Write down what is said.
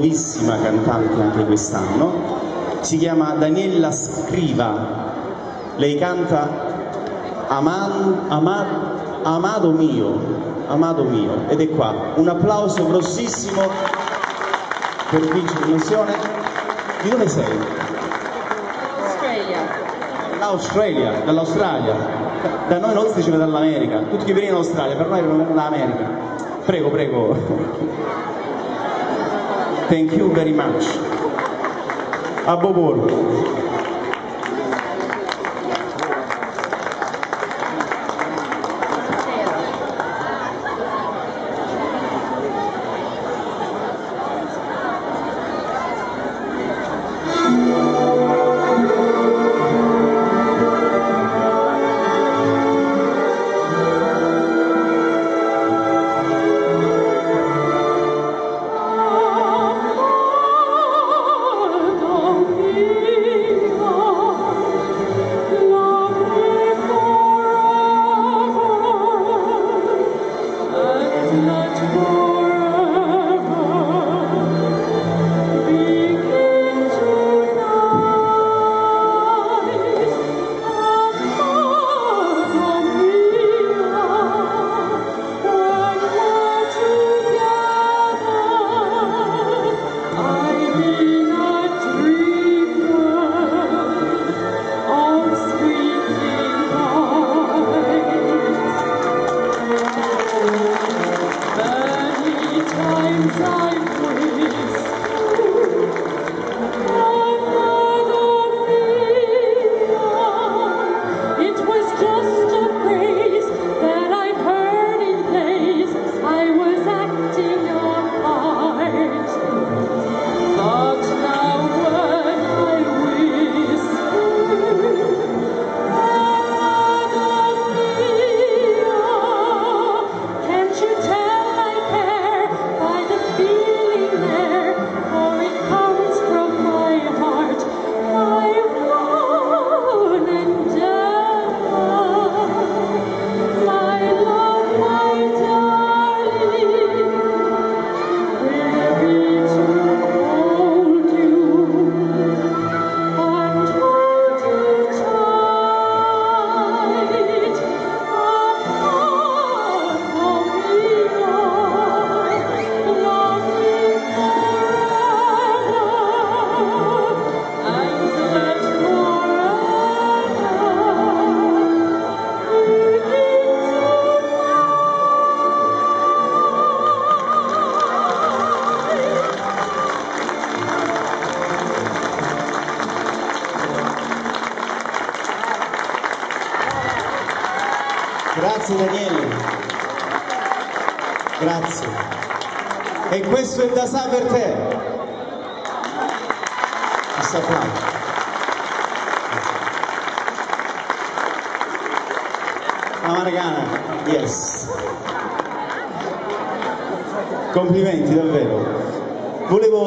nuovissima cantante anche quest'anno, si chiama Daniela Scriva, lei canta Aman, Amad, Amado mio, Amado mio, ed è qua, un applauso grossissimo per vincere l'emissione. Di dove sei? Australia. Dall'Australia, dall'Australia. Da noi non si diceva dall'America, tutti che vengono in Australia, per noi vengono dall'America. Prego, prego. Thank you very much. A. Grazie Daniele. Grazie. E questo è da sa per te. Questo applauso. La Margana, yes. Complimenti davvero. Volevo